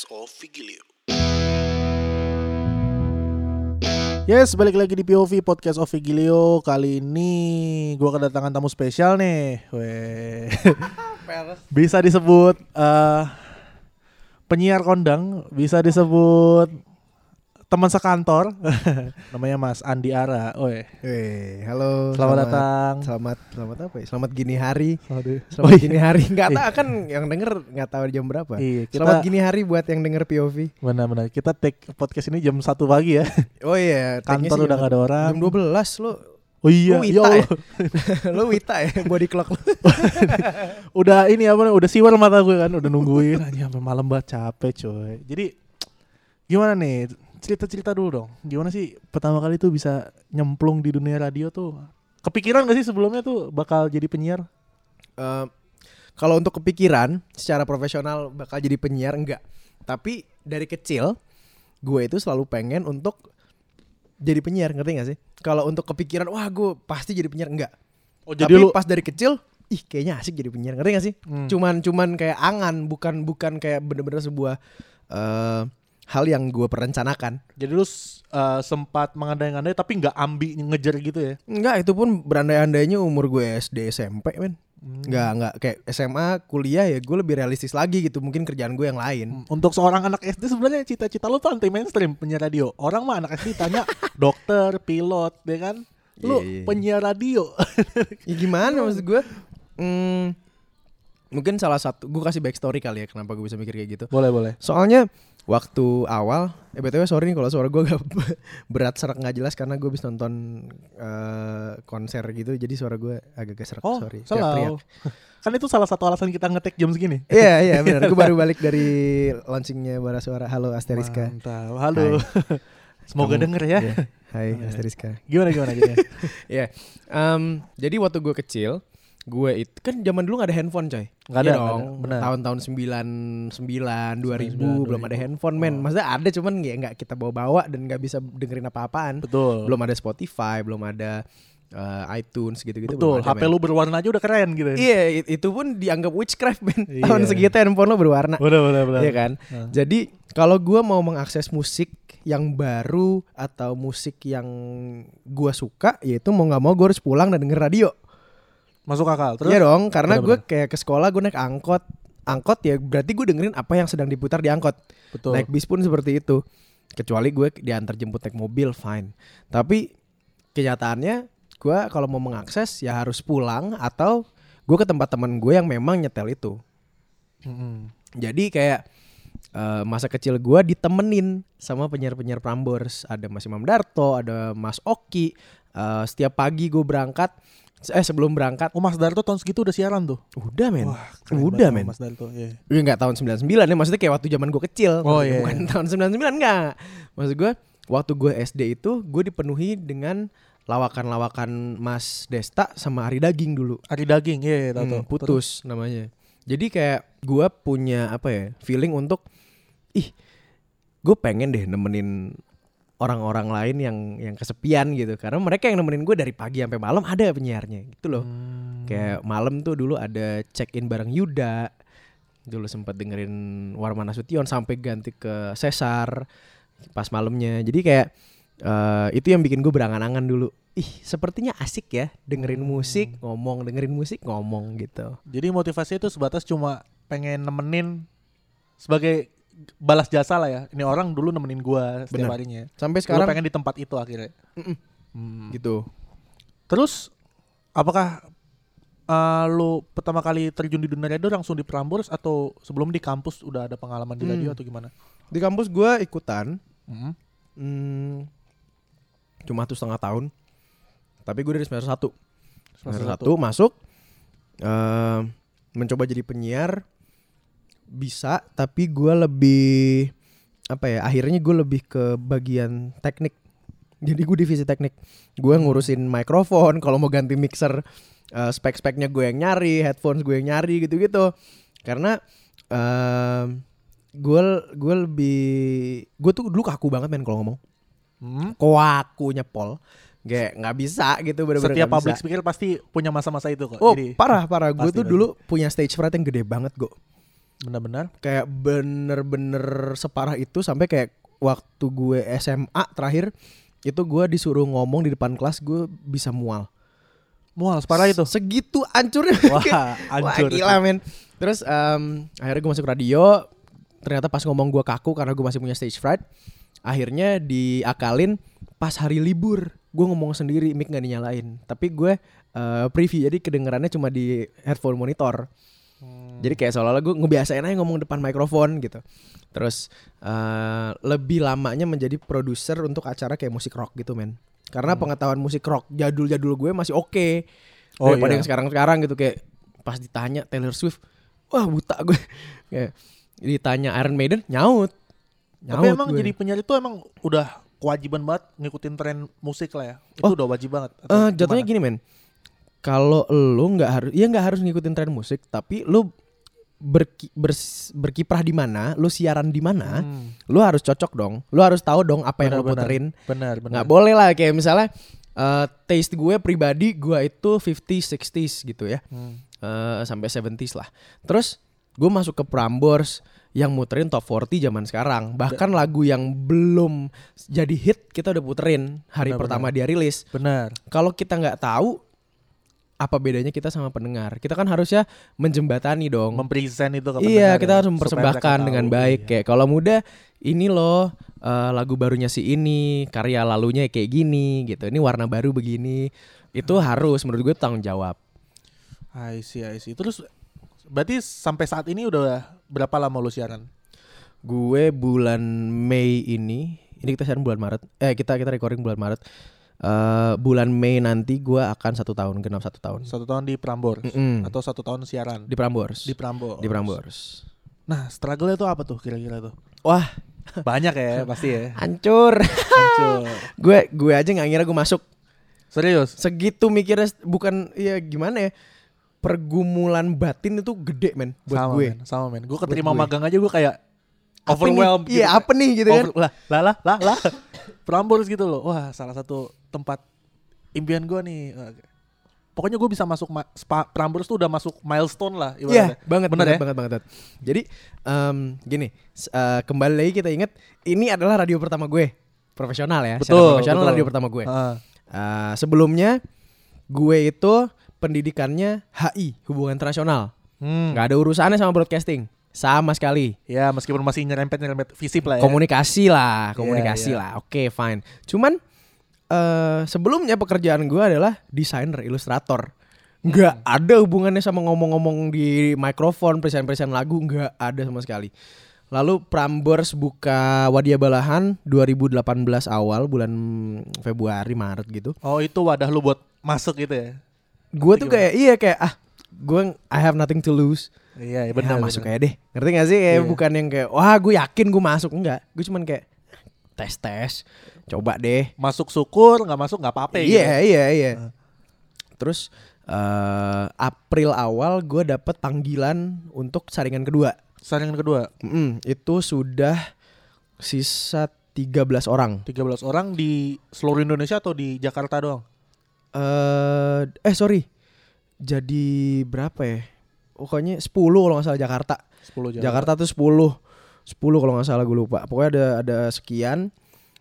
podcast of Vigilio. Yes, balik lagi di POV Podcast of Vigilio Kali ini gua kedatangan tamu spesial nih Weh. Bisa disebut eh, penyiar kondang Bisa disebut teman sekantor Namanya Mas Andi Ara Weh. Weh, halo. Selamat datang. Selamat selamat apa ya? Selamat gini hari. Aduh. Selamat Oh, iya. gini hari. Enggak tahu kan yang denger nggak tahu jam berapa. Iya, kita- Selamat gini hari buat yang denger POV. Benar-benar Kita take podcast ini jam 1 pagi ya Oh iya, Kantor udah nggak ada orang. Jam 12 lo. Oh iya Lu ya Wita ya? lo Wita ya body clock lo. Udah ini apa Udah siwar mata gue kan Udah nungguin Anjing sampai malam banget capek coy Jadi Gimana nih Cerita-cerita dulu dong Gimana sih Pertama kali tuh bisa Nyemplung di dunia radio tuh Kepikiran gak sih sebelumnya tuh Bakal jadi penyiar Eh, kalau untuk kepikiran secara profesional bakal jadi penyiar enggak. Tapi dari kecil gue itu selalu pengen untuk jadi penyiar, ngerti gak sih? Kalau untuk kepikiran wah gue pasti jadi penyiar enggak. Oh Tapi pas dari kecil, ih kayaknya asik jadi penyiar, ngerti gak sih? Hmm. Cuman cuman kayak angan, bukan bukan kayak bener-bener sebuah eh hal yang gue perencanakan. Jadi lu uh, sempat mengandai-andai Tapi gak ambi ngejar gitu ya Enggak, itu pun berandai-andainya umur gue SD SMP, men. Hmm. Enggak, enggak kayak SMA, kuliah ya gue lebih realistis lagi gitu. Mungkin kerjaan gue yang lain. Untuk seorang anak SD sebenarnya cita-cita lu tuh anti mainstream penyiar radio. Orang mah anak SD tanya dokter, pilot, ya kan? Lu Iya, iya. penyiar radio. Ya gimana maksud gue? Hmm, mungkin salah satu gue kasih backstory kali ya kenapa gue bisa mikir kayak gitu. boleh, boleh. Soalnya waktu awal, eh btw sorry nih kalau suara gue gak berat serak nggak jelas karena gue habis nonton eh, konser gitu, jadi suara gue agak-agak serak. Oh, sorry. Teriak-teriak. Kan itu salah satu alasan kita ngetek jam segini. Iya iya benar. Gue baru balik dari launchingnya Bara Suara. Halo Asteriska. Mantap. Halo. Semoga Kamu- denger ya. Iya. Hai Asteriska. Gimana gimana gimana. Iya. Em, jadi waktu gue kecil, gue itu kan zaman dulu gak ada handphone coy. Nggak Iya ada, nggak dong. ada, benar. Tahun-tahun 99, 2000 99, belum ada 2000. handphone men. Oh. Maksudnya ada cuman ya nggak kita bawa-bawa dan nggak bisa dengerin apa-apaan. Betul. Belum ada Spotify, belum ada eh, iTunes gitu-gitu. Betul. HP men. lu berwarna aja udah keren gitu. ya. Iya, it- itu pun dianggap witchcraft men. Iya. Tahun segitu handphone lo berwarna. Bener bener bener. Iya kan? Nah. Jadi kalau gua mau mengakses musik yang baru atau musik yang gua suka, yaitu mau nggak mau gue harus pulang dan denger radio. Masuk akal. Terus Iya dong, karena gue kayak ke sekolah gue naik angkot, angkot ya berarti gue dengerin apa yang sedang diputar di angkot. betul. Naik bis pun seperti itu. Kecuali gue diantar jemput naik mobil, fine. Tapi kenyataannya gue kalau mau mengakses ya harus pulang atau gue ke tempat teman gue yang memang nyetel itu. Mm-mm. Jadi kayak eh, masa kecil gua ditemenin sama penyiar-penyiar Prambors. Ada Mas Imam Darto, ada Mas Oki. Eh, setiap pagi gue berangkat, eh sebelum berangkat, Oh Mas Darto tahun segitu udah siaran tuh. udah men, Wah, udah men. Mas Darto. Iya. Ya nggak tahun 99 ya, maksudnya kayak waktu zaman gue kecil. Oh, iya, Bukan iya. tahun 99 enggak. Maksud gue waktu gue SD itu gue dipenuhi dengan lawakan-lawakan Mas Desta sama Ari Daging dulu. Ari daging, iya, iya tahu Hmm, putus namanya. Jadi kayak gua punya apa ya feeling untuk ih gue pengen deh nemenin orang-orang lain yang yang kesepian gitu. Karena mereka yang nemenin gue dari pagi sampai malam ada penyiarnya gitu loh. Hmm. kayak malam tuh dulu ada check in bareng Yuda. Dulu sempat dengerin Warman Nasution sampai ganti ke Cesar pas malamnya. Jadi kayak eh, itu yang bikin gue berangan-angan dulu. Ih sepertinya asik ya dengerin musik ngomong dengerin musik ngomong gitu. Jadi motivasinya itu sebatas cuma pengen nemenin sebagai balas jasa lah ya. Ini orang dulu nemenin gua setiap Bener. harinya. sampai Sekarang sekarang pengen di tempat itu akhirnya. Hmm. gitu Terus apakah eh, lu pertama kali terjun di dunia radio langsung di Prambors atau sebelum di kampus udah ada pengalaman di radio Hmm. atau gimana? di kampus gue ikutan Hmm. hmm, cuma tuh setengah tahun tapi gue dari semester satu semester Semester satu masuk eh, mencoba jadi penyiar bisa tapi gue lebih apa ya akhirnya gue lebih ke bagian teknik. Jadi gue divisi teknik. Gue ngurusin mikrofon kalau mau ganti mixer eh, spek-speknya gue yang nyari headphones gue yang nyari gitu-gitu. Karena gue gue lebih gue tuh dulu kaku banget men kalau ngomong. Hmm. kakunya pol Kayak nggak bisa gitu bener-bener Setiap public bisa. speaker pasti punya masa-masa itu kok. Oh Jadi parah parah. Gue tuh dulu punya stage fright yang gede banget gue Benar-benar. kayak bener-bener separah itu sampai kayak waktu gue SMA terakhir itu gue disuruh ngomong di depan kelas gue bisa mual. Mual separah itu. segitu hancurnya. Wah, Wah hancur. gila men. Terus em, akhirnya gue masuk radio. Ternyata pas ngomong gue kaku karena gue masih punya stage fright akhirnya diakalin pas hari libur. Gue ngomong sendiri mic nggak dinyalain. Tapi gue eh, preview jadi kedengarannya cuma di headphone monitor Hmm. jadi kayak seolah-olah gue ngebiasain aja ngomong depan mikrofon gitu. Terus eh, lebih lamanya menjadi produser untuk acara kayak musik rock gitu men. Karena pengetahuan musik rock jadul-jadul gue masih oke. Oh, Daripada iya. yang sekarang-sekarang gitu kayak pas ditanya Taylor Swift, wah buta gue. kayak ditanya Iron Maiden nyaut. Tapi Nyaut emang gue. jadi penyiar itu emang udah kewajiban banget ngikutin tren musik lah ya. Itu Oh. udah wajib banget. Eh, Atau jatuhnya gimana? gini men. Kalau lu nggak harus, ya nggak harus ngikutin tren musik, tapi lu berki, bers- berkiprah di mana, lu siaran di mana, Hmm, lu harus cocok dong. Lu harus tahu dong apa yang lu puterin. benar benar. Nggak boleh lah kayak misalnya eh, taste gue pribadi gue itu 50s 60s gitu ya. Hmm. Eh, sampai 70s lah. Terus gue masuk ke Prambors yang muterin top 40 zaman sekarang. Bahkan lagu yang belum jadi hit kita udah puterin hari Benar-benar. pertama dia rilis. Benar. Kalau kita nggak tahu apa bedanya kita sama pendengar? Kita kan harusnya menjembatani dong. Mempresent itu ke pendengar Iya, kita ya, harus mempersembahkan dengan tahu. baik. Iya. Kayak kalau muda, ini loh eh, lagu barunya si ini, karya lalunya kayak gini gitu. Ini warna baru begini. Itu Hmm. harus menurut gue tanggung jawab. I see, I see. Terus berarti sampai saat ini udah berapa lama lu siaran? Gue bulan Mei ini, ini kita siaran bulan Maret. Eh kita kita recording bulan Maret. Eh bulan Mei nanti gue akan satu tahun genap satu tahun Satu tahun di Prambors Mm-mm. atau satu tahun siaran di Prambors. di Prambors. Di Prambors. Nah, struggle itu apa tuh kira-kira tuh? Wah, Banyak ya pasti ya. hancur. Hancur. gue gue aja nggak ngira gue masuk Serius? segitu mikirnya bukan ya gimana ya pergumulan batin itu gede men buat sama gue men, sama men. Gue keterima magang aja gue kayak overwhelmed iya apa nih gitu kan Over- lah, lah, lah, lah, lah. Prambors gitu loh. Wah, salah satu tempat impian gue nih. Oke. Pokoknya gue bisa masuk ma- spa, Prambors tuh udah masuk milestone lah. Iya ibaratnya. banget Bener banget, ya? banget banget banget. Jadi em, gini eh, kembali lagi kita ingat ini adalah radio pertama gue profesional ya. Secara Betul. profesional betul. radio pertama gue. Ah, Eh, sebelumnya gue itu pendidikannya HI hubungan internasional. hmm. nggak ada urusannya sama broadcasting sama sekali. Ya meskipun masih nyerempet-nyerempet visip lah ya. komunikasi lah, Iya, komunikasi iya. lah. Oke, fine. Cuman eh sebelumnya pekerjaan gue adalah desainer, ilustrator. Nggak Hmm. ada hubungannya sama ngomong-ngomong di mikrofon, present-present lagu, nggak ada sama sekali. Lalu Prambors buka Wadia Balahan 2018 awal bulan Februari Maret gitu. Oh itu wadah lu buat masuk gitu ya? Gue tuh kayak iya kayak ah gue I have nothing to lose. Iya, iya benar benar. masuk benar. kayak deh. Ngerti gak sih? Kayak Iya. bukan yang kayak wah gue yakin gue masuk enggak. Gue cuman kayak tes tes. Coba deh. Masuk syukur, nggak masuk nggak apa-apa gitu. Iya iya iya. Heeh. Terus eh April awal gue dapet panggilan untuk saringan kedua. Saringan kedua, Mm, itu sudah sisa 13 orang. 13 orang di seluruh Indonesia atau di Jakarta doang? Eh eh sorry. Jadi berapa ya? Pokoknya 10 kalau nggak salah Jakarta. 10 Jakarta. Jakarta tuh 10 10 kalau nggak salah gue lupa. Pokoknya ada ada sekian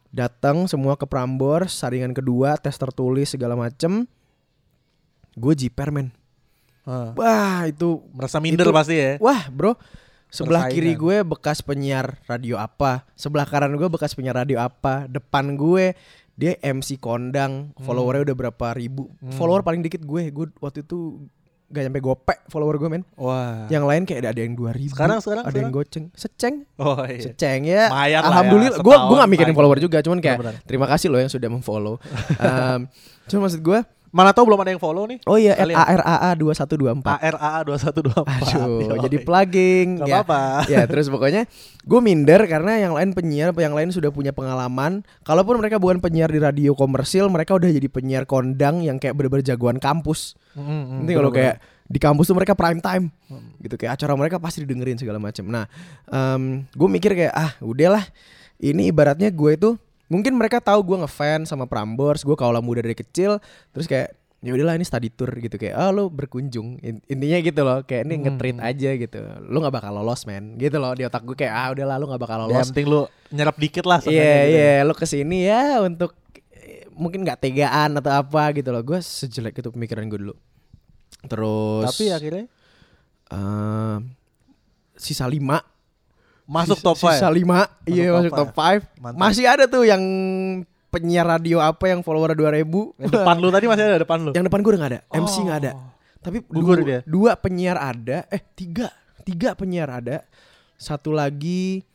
datang semua ke Prambors, saringan kedua, tes tertulis segala macem. Gue jiper men. Heeh. Wah itu Merasa minder Itu- pasti ya. wah bro. Sebelah Persaingan. kiri gue bekas penyiar radio apa, sebelah kanan gue bekas penyiar radio apa, depan gue dia MC kondang, followernya udah berapa ribu, Hmm. follower paling dikit gue, gue waktu itu gak nyampe gopek follower gue men, Wah. yang lain kayak ada, ada yang dua ribu, Sekarang- sekarang- ada yang goceng, seceng, Oh iya. seceng ya. Lah ya, Alhamdulillah, gue setahun gue gak mikirin follower juga, cuman kayak terima kasih loh yang sudah memfollow. um, cuma maksud gue, Mana tahu belum ada yang follow nih? oh iya, Sekalian. ARAA 2124 ARAA 2124. Aduh, Yoi. jadi plugging. Gak ya. apa-apa. ya, terus pokoknya gue minder karena yang lain penyiar, yang lain sudah punya pengalaman. Kalaupun mereka bukan penyiar di radio komersil, mereka udah jadi penyiar kondang yang kayak bener-bener jagoan kampus. Mm, mm, Nanti kalau kayak di kampus tuh mereka prime time, Hmm. gitu kayak acara mereka pasti didengerin segala macam. Nah, gue mikir kayak ah udahlah, ini ibaratnya gue itu mungkin mereka tahu gue ngefans sama Prambors, gue kaulah muda dari kecil, terus kayak ya udahlah ini study tour gitu. Kayak oh lo berkunjung. In- intinya gitu loh kayak ini Hmm. nge-treat aja gitu. Lo nggak bakal lolos men. Gitu loh di otak gue kayak ah udahlah lo nggak bakal Ya, yang lolos penting lu nyerap dikit lah Iya gitu iya ya. lo ke sini ya untuk eh, mungkin nggak tegaan atau apa gitu loh. Gue sejelek itu pemikiran gue dulu. Terus Tapi akhirnya? Eh, sisa lima masuk top 5. Sisa lima Iya top masuk top 5 Mantap. Masih ada tuh yang penyiar radio apa yang follower 2000 Yang depan lu tadi masih ada depan lu. Yang depan gue udah gak ada MC Oh. gak ada Tapi Gugur dua, dia. dua penyiar ada Eh tiga Tiga penyiar ada Satu lagi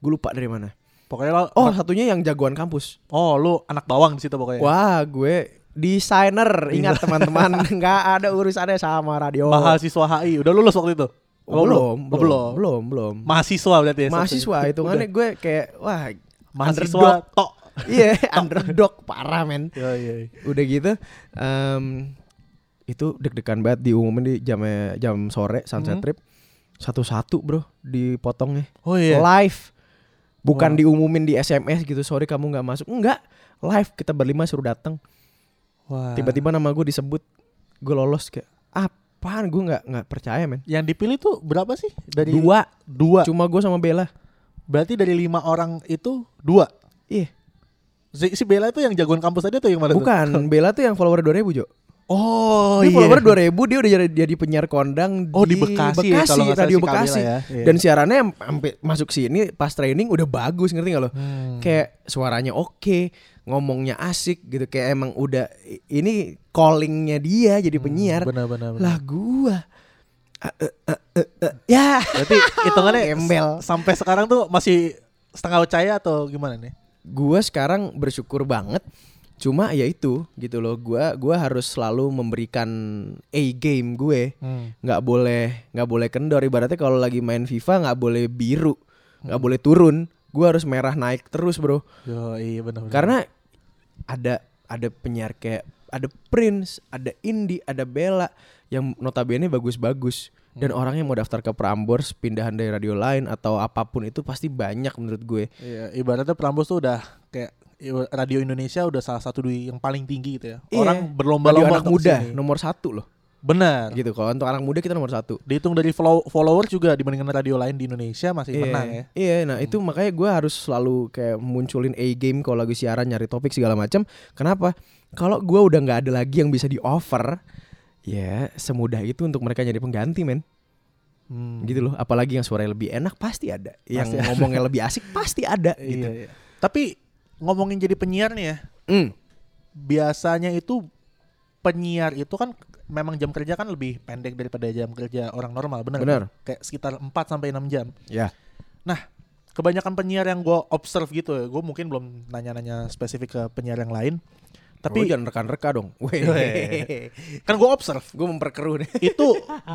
Gue lupa dari mana Pokoknya lo Oh satunya yang jagoan kampus oh lu anak bawang di situ pokoknya. Wah gue desainer Ingat teman-teman Gak ada urusannya sama radio Mahasiswa HI. Udah lulus waktu itu? Oh, Oh, belum, belum, belum. belum, belum. Mahasiswa berarti ya. Mahasiswa itu kan gue kayak wah Mahasiswa underdog. tok. Iya, underdog parah men. Iya iya. Udah gitu em, itu deg-degan banget diumumin di jam jam sore sunset Hmm. trip. Satu-satu, Bro, dipotongnya. Oh iya. Live. Bukan Wah. diumumin di SMS gitu, sorry kamu nggak masuk. Enggak, live kita berlima suruh datang. Wah. Tiba-tiba nama gue disebut, gue lolos kayak apaan gue nggak nggak percaya men. yang dipilih tuh berapa sih? Dari Dua, Dua. cuma gue sama Bella. Berarti dari lima orang itu dua. Iya, Si, si Bella itu yang jagoan kampus tadi atau yang mana tuh? bukan. Bella tuh yang follower 2000, Jo. Oh dia iya. follower 2000 dia udah jadi, jadi penyiar kondang Oh di Bekasi, ya, kalau nggak salah radio si Bekasi. ya. Iya. Dan siarannya sampai masuk sini pas training udah bagus ngerti gak lo? Hmm. Kayak suaranya oke, ngomongnya asik gitu kayak emang udah ini callingnya dia jadi penyiar. Benar benar. benar. Lah gua eh, eh, eh, eh, ya Berarti hitungannya Gembel. s- sampai sekarang tuh masih setengah percaya atau gimana nih? gua sekarang bersyukur banget cuma ya itu gitu loh gua gua harus selalu memberikan A game gue Hmm. nggak boleh nggak boleh kendor ibaratnya kalau lagi main FIFA nggak boleh biru nggak boleh turun gua harus merah naik terus bro Yo iya benar. karena ada ada penyiar kayak ada Prince ada Indi ada Bella yang notabene bagus-bagus dan orang yang mau daftar ke Prambors pindahan dari radio lain atau apa pun itu pasti banyak menurut gue Iya, ibaratnya Prambors tuh udah kayak radio Indonesia udah salah satu yang paling tinggi gitu ya. Iya. Orang berlomba-lomba anak muda ke sini. nomor satu loh Benar. gitu kalau untuk anak muda kita nomor satu Dihitung dari follow follower juga dibandingkan radio lain di Indonesia masih Iya, menang ya. Iya, nah itu makanya gue harus selalu kayak munculin A game kalau lagi siaran nyari topik segala macam. Kenapa? Kalau gue udah nggak ada lagi yang bisa di offer, ya semudah itu untuk mereka jadi pengganti men. Hmm. Gitu loh. Apalagi yang suaranya lebih enak pasti ada. Yang Pasti ada. ngomongnya lebih asik pasti ada. Iya, gitu. iya. Tapi ngomongin jadi penyiar nih ya, Hmm. biasanya itu penyiar itu kan memang jam kerja kan lebih pendek daripada jam kerja orang normal, benar? Benar. kan? Kayak sekitar 4 sampai 6 jam. Ya. Kebanyakan penyiar yang gue observe gitu ya, gue mungkin belum nanya-nanya spesifik ke penyiar yang lain. Tapi Tapi jangan rekan-reka dong. Weh. Kan gue observe gue memperkeruh nih. itu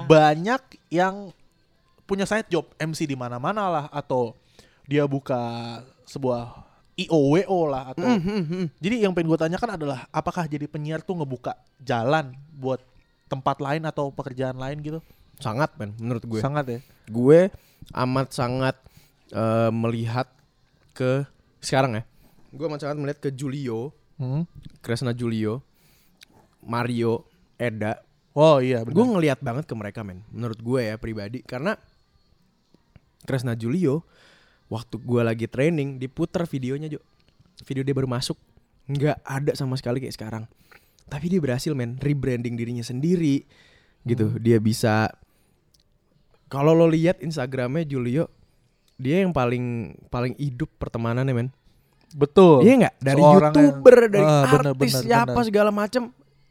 banyak yang punya side job MC di mana-mana lah atau dia buka sebuah IOWO lah atau hmm, hmm. jadi yang pengen gue tanyakan adalah apakah jadi penyiar tuh ngebuka jalan buat tempat lain atau pekerjaan lain gitu Sangat men menurut gue. sangat ya gue amat sangat eh, melihat ke sekarang ya. Gue amat sangat melihat ke Julio, hmm? Kresna Julio, Mario, Eda. oh iya Gue ngelihat banget ke mereka men. Menurut gue ya pribadi karena Kresna Julio waktu gue lagi training diputer videonya Jo. Video dia baru masuk nggak ada sama sekali kayak sekarang. Tapi dia berhasil men rebranding dirinya sendiri gitu. Dia bisa kalau lo lihat Instagramnya Julio dia yang paling paling hidup pertemanannya men. betul Iya nggak? Dari Seorang youtuber, yang- dari Ah, bener, artis, bener, siapa bener. segala macam.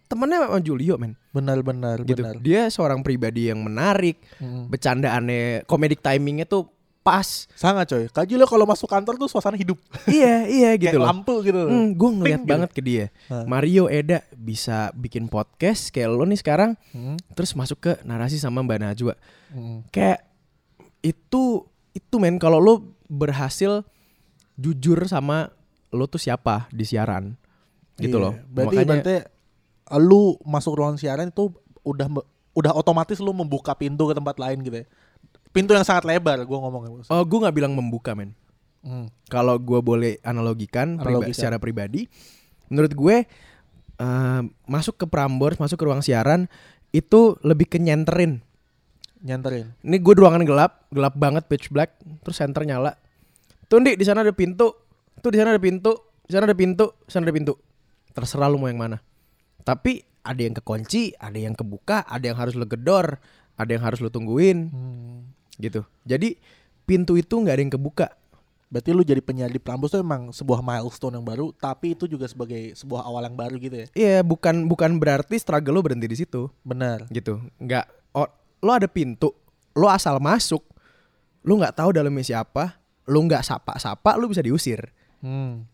Temennya sama Julio men. benar-benar Gitu. benar Dia seorang pribadi yang menarik, Hmm. bercandaannya, comedic timingnya tuh pas. sangat coy Kak Julio kalau masuk kantor tuh suasana hidup iya iya kayak gitu loh. lampu gitu Hmm, gue ngeliat Pink gitu. banget ke dia. Mario Eda bisa bikin podcast kayak lo nih sekarang, Hmm. terus masuk ke narasi sama Mbak Najwa. Hmm. Kayak itu itu men kalau lo berhasil jujur sama lo tuh siapa di siaran gitu Iya, loh. Berarti Makanya berarti lu masuk ruangan siaran itu udah udah otomatis lu membuka pintu ke tempat lain gitu ya. Pintu yang sangat lebar gua ngomong. oh gue nggak bilang membuka men. Hmm. Kalau gue boleh analogikan, priba- Analogikan. secara pribadi, menurut gue eh, masuk ke Prambors, masuk ke ruang siaran itu lebih ke nyenterin. Nyanterin. Ini gue ruangan gelap, gelap banget pitch black, terus center nyala. Tuh Di, di sana ada pintu. Tuh di sana ada pintu, di sana ada pintu, di sana ada pintu. Terserah lu mau yang mana. Tapi ada yang kekunci, ada yang kebuka, ada yang harus lu gedor, ada yang harus lu tungguin Hmm. Gitu. Jadi pintu itu nggak ada yang kebuka. Berarti lu jadi penyiar di Prambors tuh emang sebuah milestone yang baru, tapi itu juga sebagai sebuah awal yang baru gitu ya. Iya, bukan bukan berarti struggle lo berhenti di situ Benar. gitu. Nggak oh, lo ada pintu, lo asal masuk, lo nggak tahu dalamnya siapa, lo nggak sapa-sapa, lo bisa diusir. Hmm.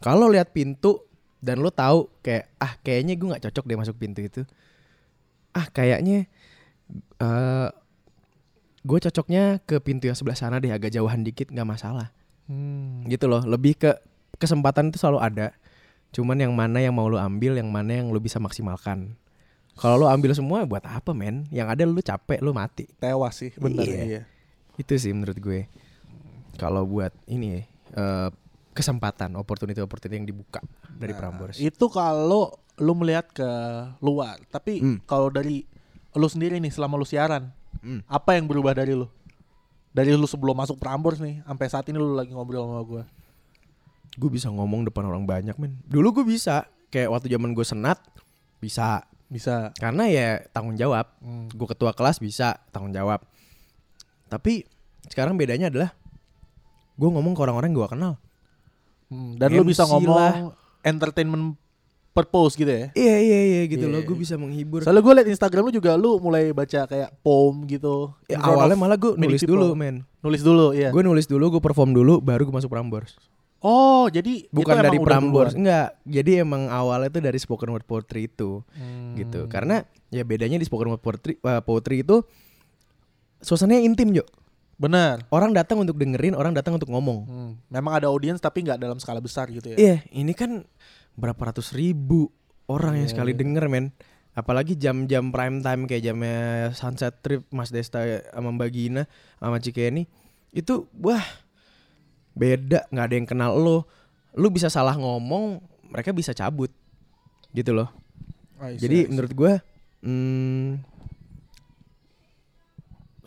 Kalau lihat pintu dan lo tahu kayak ah kayaknya gue nggak cocok deh masuk pintu itu. Ah kayaknya eh gue cocoknya ke pintu yang sebelah sana deh agak jauhan dikit nggak masalah. Hmm. Gitu loh, lebih ke kesempatan itu selalu ada. Cuman yang mana yang mau lo ambil, yang mana yang lo bisa maksimalkan. Kalau lo ambil semua buat apa men? Yang ada lo capek, lo mati. Tewas sih, benar Iya. iya. Itu sih menurut gue. Kalau buat ini eh, kesempatan, opportunity-opportunity yang dibuka dari Nah, Prambors. Itu kalau lu melihat ke luar. Tapi Hmm. kalau dari lu sendiri nih selama lu siaran, Hmm. apa yang berubah dari lu? Dari lu sebelum masuk Prambors nih, sampai saat ini lu lagi ngobrol sama gua. gue bisa ngomong depan orang banyak men dulu gue bisa kayak waktu zaman gue senat bisa Bisa. karena ya tanggung jawab Hmm. gue ketua kelas bisa tanggung jawab tapi sekarang bedanya adalah gue ngomong ke orang-orang gue kenal Hmm, Dan lu bisa MC lah. ngomong purpose gitu ya. iya iya iya gitu Iya, loh iya. gue bisa menghibur Soalnya gue liat Instagram lu juga lu mulai baca kayak poem gitu. Ya, awalnya malah gue nulis people. dulu men Nulis dulu, iya. gue nulis dulu gue perform dulu baru gue masuk Prambors Oh, jadi bukan dari Prambors enggak jadi emang awalnya itu dari spoken word poetry itu Hmm. gitu karena ya bedanya di spoken word poetry, uh, poetry itu suasananya intim Jo Benar. orang datang untuk dengerin orang datang untuk ngomong Hmm. Memang ada audiens tapi nggak dalam skala besar gitu ya. iya ini kan berapa ratus ribu orang yang Iya, sekali iya. denger men apalagi jam-jam prime time kayak jamnya Sunset Trip Mas Desta sama Mbak Gina sama Cikeni itu wah beda nggak ada yang kenal lo lu bisa salah ngomong mereka bisa cabut gitu loh I see, I Jadi see. menurut gue hmm,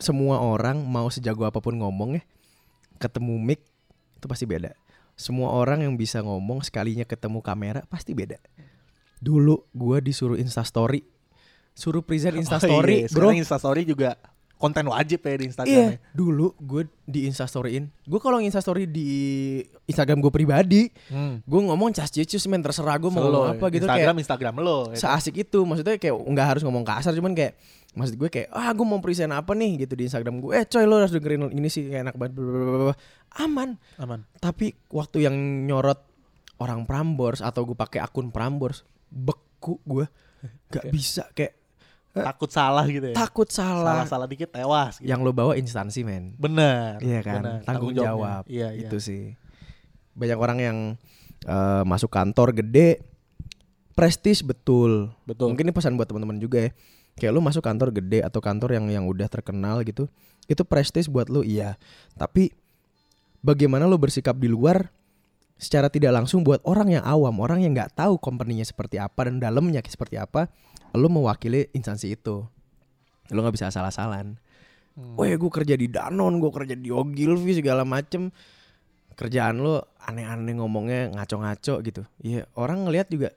semua orang mau sejago apa pun ngomong ya ketemu mic itu pasti beda. Semua orang yang bisa ngomong sekalinya ketemu kamera pasti beda. Dulu gue disuruh Insta Story, suruh present Insta Oh Story, iya, bro. sekarang Insta Story juga konten wajib ya di Instagram. Iya, ya. dulu gue di Insta Storyin. Gue kalau Insta Story di Instagram gue pribadi, Hmm. gue ngomong cas cicus men terserah gue mau ngomong apa gitu Instagram kayak Instagram lo. ya kan? seasik itu maksudnya kayak nggak harus ngomong kasar cuman kayak maksud gue kayak ah gue mau present apa nih gitu di Instagram gue eh coy lo harus dengerin ini sih kayak enak banget. Aman Aman. tapi waktu yang nyorot orang Prambors atau gue pakai akun Prambors beku gue nggak bisa kayak Takut salah gitu ya. takut salah Salah-salah dikit tewas gitu. yang lo bawa instansi men Benar. iya kan benar. tanggung, jawabnya. jawab Iya, iya. itu sih banyak orang yang eh, masuk kantor gede prestis betul Betul. Mungkin ini pesan buat teman-teman juga ya. Kayak lu masuk kantor gede atau kantor yang yang udah terkenal gitu, itu prestis buat lu iya. Tapi bagaimana lu bersikap di luar secara tidak langsung buat orang yang awam, orang yang nggak tahu company-nya seperti apa dan dalamnya seperti apa, lu mewakili instansi itu. Lu nggak bisa asal-asalan. Hmm. Weh gue kerja di Danon, gue kerja di Ogilvy segala macem Kerjaan lu aneh-aneh ngomongnya ngaco-ngaco gitu Iya orang ngelihat juga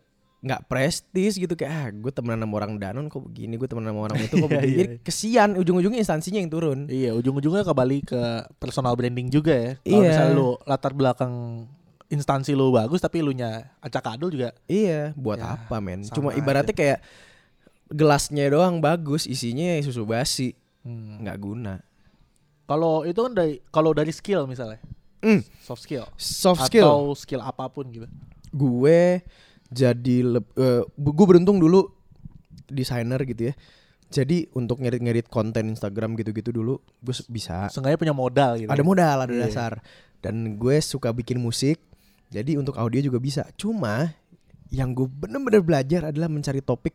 nggak prestis gitu kayak ah gue temenan sama orang Danon kok begini gue temenan sama orang itu kok Iya, begini. iya, Jadi kesian ujung-ujungnya instansinya yang turun. Iya, ujung-ujungnya kembali ke personal branding juga ya. Kalau Iya. misalnya lu latar belakang instansi lu bagus tapi lu nya acak adul juga. Iya buat Ya, apa men? Cuma ibaratnya kayak gelasnya doang bagus isinya susu basi. Hmm. nggak guna. Kalau itu kan dari kalau dari skill misalnya, Hmm, soft skill. Soft skill. Atau skill apa pun gitu. gue jadi leb- eh, gue beruntung dulu desainer gitu ya jadi untuk ngedit-ngedit konten Instagram gitu-gitu dulu gue bisa Seenggaknya punya modal gitu. ada modal ada Iya. dasar dan gue suka bikin musik jadi untuk audio juga bisa cuma yang gue bener-bener belajar adalah mencari topik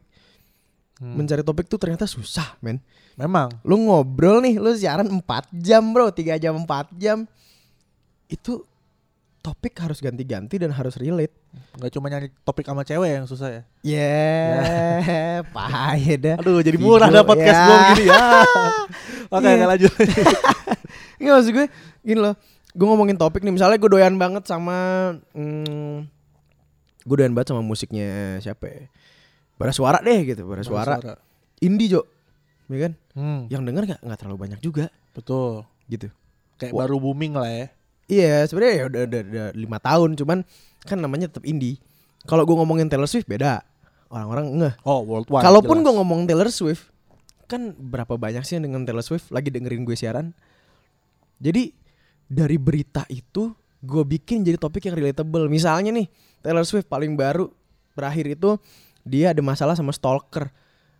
Hmm. mencari topik tuh ternyata susah men Memang. lu ngobrol nih lu siaran 4 jam bro 3 jam 4 jam itu topik harus ganti-ganti dan harus relate. Nggak cuma nyari topik sama cewek yang susah ya. Yeah, pahit dah. Aduh, jadi murah dah Hidup, podcast ya. gue gini ya. Oke, Iya. oke, lanjut. Nggak maksud gue gini loh. Gue ngomongin topik nih, misalnya gue doyan banget sama hmm, gue doyan banget sama musiknya siapa ya? Bara suara deh gitu, bara suara. Indie, Jo. Ya kan? Hmm, Yang denger nggak nggak terlalu banyak juga betul. gitu. Kayak Wah. baru booming lah ya. Iya, sebenarnya ya udah, udah, udah lima tahun, cuman kan namanya tetap indie. Kalau gue ngomongin Taylor Swift beda, orang-orang ngeh. Oh, worldwide. Kalaupun gue ngomong Taylor Swift, kan berapa banyak sih yang dengan Taylor Swift lagi dengerin gue siaran? Jadi dari berita itu gue bikin jadi topik yang relatable. Misalnya nih Taylor Swift paling baru berakhir itu dia ada masalah sama stalker.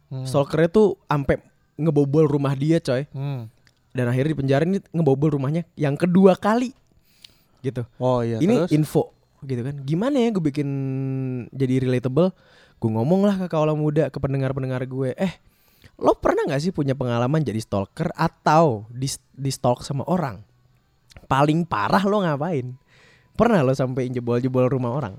Hmm. Stalkernya tuh sampai ngebobol rumah dia coy. Hmm. Dan akhirnya di penjara ini ngebobol rumahnya yang kedua kali. Gitu. Oh iya, ini terus? info gitu kan gimana ya gue bikin jadi relatable gue ngomong lah ke kaula muda ke pendengar pendengar gue eh lo pernah nggak sih punya pengalaman jadi stalker atau di di stalk sama orang paling parah lo ngapain pernah lo sampai jebol-jebol rumah orang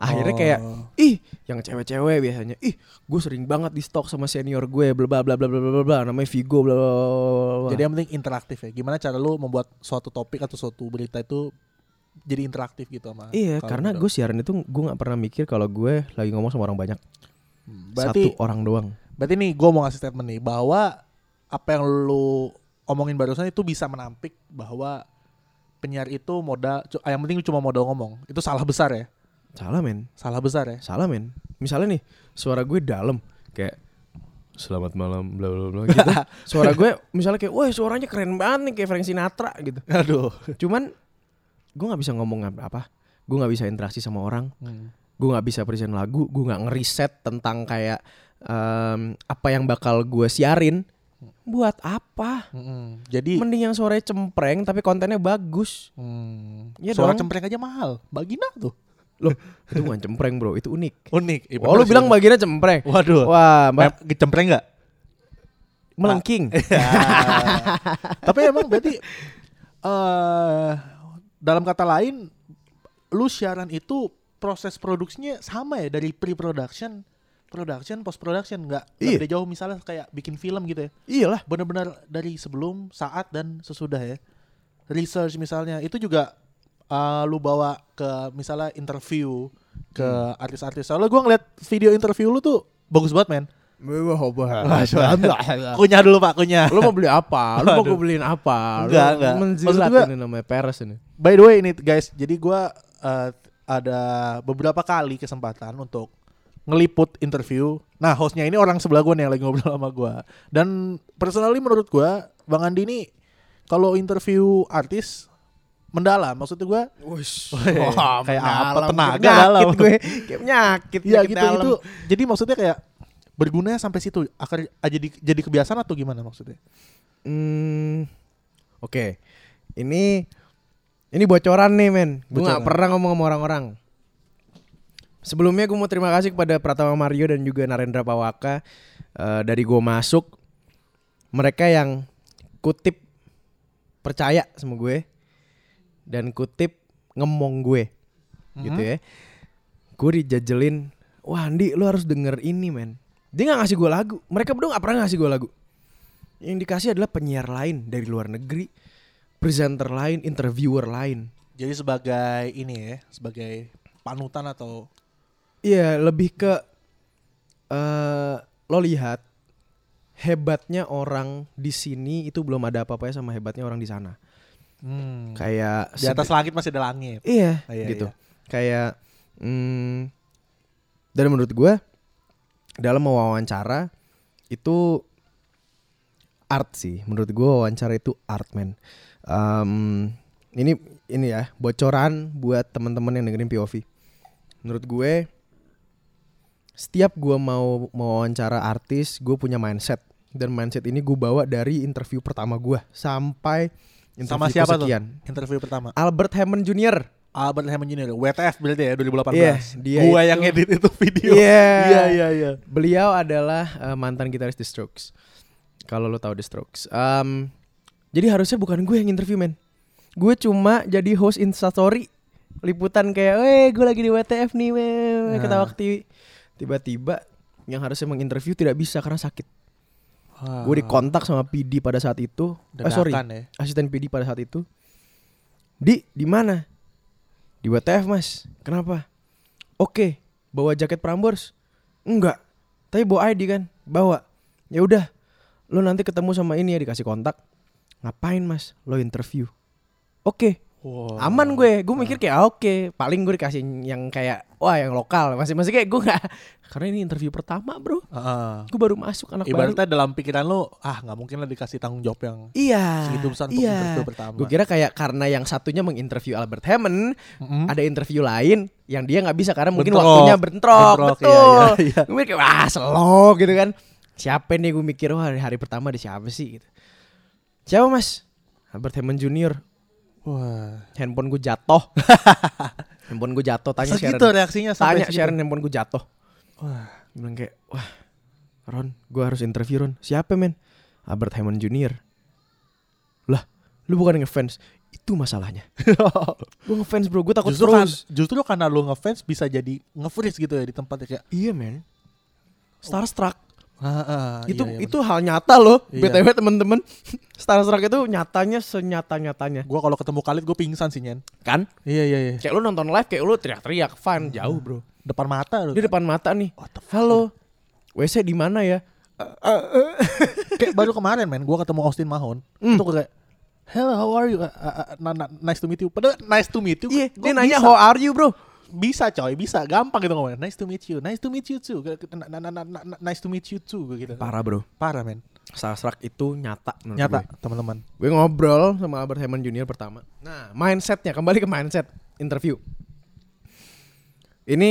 akhirnya kayak Oh. ih yang cewek-cewek biasanya ih gue sering banget di stalk sama senior gue bla bla bla bla bla bla bla namanya Vigo bla, bla. Jadi yang penting interaktif ya. Gimana cara lu membuat suatu topik atau suatu berita itu jadi interaktif gitu sama Iya, karena gue siaran itu gue nggak pernah mikir kalau gue lagi ngomong sama orang banyak. Hmm, berarti Satu orang doang. berarti nih gue mau ngasih statement nih bahwa apa yang lu omongin barusan itu bisa menampik bahwa penyiar itu modal cu- yang penting cuma modal ngomong. Itu salah besar ya. Salah men, Salah besar ya. salah men. Misalnya nih, suara gue dalam kayak Selamat malam bla bla bla gitu. suara gue misalnya kayak, wah suaranya keren banget nih kayak Frank Sinatra gitu. Aduh. Cuman gue nggak bisa ngomong apa-apa. Gue nggak bisa interaksi sama orang. Hmm. Gue nggak bisa present lagu. Gue nggak ngeriset tentang kayak em, apa yang bakal gue siarin. Buat apa? Mm-mm. Jadi Mending yang suaranya cempreng tapi kontennya bagus. hmm, Iya suara dong. cempreng aja mahal. Bagina tuh. Loh, itu bukan cempreng bro, itu unik. Unik. Iya, Oh, lu bilang bagiannya cempreng. Waduh. Wah, mbak Mem- cempreng nggak? melengking. Ya. Tapi emang berarti eh dalam kata lain lu siaran itu proses produksinya sama ya dari pre-production, production, post production nggak Iya. beda jauh misalnya kayak bikin film gitu ya. Iyalah. Benar-benar dari sebelum, saat dan sesudah ya. Research misalnya itu juga eh, lu bawa ke misalnya interview ke artis-artis. Soalnya gua ngeliat video interview lu tuh bagus banget men. Kunyah dulu pak, kunyah. Lu mau beli apa? Lu mau gue beliin apa? Lu Enggak, enggak. Menjilat Maksud gua- ini namanya peres ini. By the way ini guys, jadi gua eh, ada beberapa kali kesempatan untuk ngeliput interview. Nah hostnya ini orang sebelah gua nih yang lagi ngobrol sama gua. Dan personally menurut gua, Bang Andi ini kalau interview artis mendalam. Maksudnya gua, Wush. Wah, kayak apa? Tenaga dalam. gue. Kayak penyakit. ya gitu dalam. itu. Jadi maksudnya kayak bergunanya sampai situ. Akan jadi jadi kebiasaan atau gimana maksudnya? Hmm, Oke. Ini ini bocoran nih men. Gue Bocoran. gak pernah ngomong sama orang-orang. Sebelumnya gue mau terima kasih kepada Pratama Mario dan juga Narendra Pawaka eh, dari gue masuk. Mereka yang kutip percaya sama gue dan kutip ngemong gue, gitu ya. Gue dijajelin, wah Andi lu harus denger ini men. Dia nggak ngasih gue lagu. Mereka berdua nggak pernah ngasih gue lagu. Yang dikasih adalah penyiar lain dari luar negeri, presenter lain, interviewer lain. Jadi sebagai ini ya, sebagai panutan atau Iya, lebih ke eh lo lihat hebatnya orang di sini itu belum ada apa-apanya sama hebatnya orang di sana. hmm, Kayak di atas langit masih ada langit. Iya, Ah, iya, gitu. iya. Kayak hmm, dan menurut gue dalam mewawancara itu art sih. Menurut gue wawancara itu art man. Em, ini ini ya bocoran buat teman-teman yang dengerin POV. Menurut gue setiap gue mau mewawancara artis, gue punya mindset dan mindset ini gue bawa dari interview pertama gue sampai interview Sama siapa tuh? Interview pertama. Albert Hammond Jr. Albert Hammond Jr. WTF berarti ya 2018. Iya, dia Gua itu- yang edit itu video. Iya. Iya iya iya. Beliau adalah eh, mantan gitaris The Strokes. Kalau lo tahu The Strokes. Em, jadi harusnya bukan gue yang interview men. Gue cuma jadi host Instastory liputan kayak, "Weh, gue lagi di WTF nih, weh." Nah. Ketawa ketiwi. Tiba-tiba yang harusnya menginterview tidak bisa karena sakit. Wah, Gue dikontak sama PD pada saat itu. Eh, sorry, ya. asisten PD pada saat itu. Di, di mana? Di WTF mas. Kenapa? Oke, bawa jaket Prambors? Enggak. Tapi bawa ID kan? Bawa. Ya udah. Lo nanti ketemu sama ini ya dikasih kontak. Ngapain mas? Lo interview. Oke, Wah. aman gue. Gue mikir kayak ah, oke. Paling gue dikasih yang kayak wah yang lokal. Masih masih kayak gue nggak. Karena ini interview pertama bro. Heeh. Gue baru masuk anak baru. Ibaratnya dalam pikiran lo, ah nggak mungkin lah dikasih tanggung jawab yang Iya. segitu besar untuk iya. interview pertama. Gue kira kayak karena yang satunya menginterview Albert Hammond, Mm-mm. ada interview lain yang dia nggak bisa karena mungkin Bentrok. waktunya bentrok, Bentrok, iya, betul. iya, iya. Gue mikir wah slow gitu kan. Siapa nih gue mikir wah hari, hari pertama di siapa sih gitu. Siapa mas? Albert Hammond Junior. Wah. Handphone gue jatuh. handphone gue jatuh. Tanya Segitu Sharon. reaksinya sampai Tanya segitu. Sharon handphone gue jatuh. Wah. Bilang kayak wah Ron, gue harus interview Ron. Siapa men? Albert Hammond Junior. Lah, lu bukan ngefans. Itu masalahnya. gue ngefans bro, gue takut justru kan, terus. justru karena lo ngefans bisa jadi nge-freeze gitu ya di tempatnya kayak Iya men. Starstruck. Ah, ah, itu iya, iya, itu hal nyata loh. Iya. BTW temen-temen. Starstruck itu nyatanya senyata-nyatanya. Gue kalau ketemu Khalid gue pingsan sih Nyen. Kan? Iya iya iya. Kayak lu nonton live kayak lu teriak-teriak fun jauh bro. Depan mata lu. Di depan mata nih. What the fuck? Halo. WC di mana ya? kayak baru kemarin men gue ketemu Austin Mahon. Hmm. Itu kayak Hello, how are you? Uh, uh, uh, nice to meet you. Padahal nice to meet you. Iya, gua dia nanya bisa. how are you bro? Bisa coy, bisa gampang gitu ngomongnya. Nice to meet you. Nice to meet you too. Nice to meet you too gitu. Parah bro. Parah men. Starstruck itu nyata Nyata teman-teman. Gue ngobrol sama Albert Hammond Junior pertama. Nah, mindsetnya kembali ke mindset interview. Ini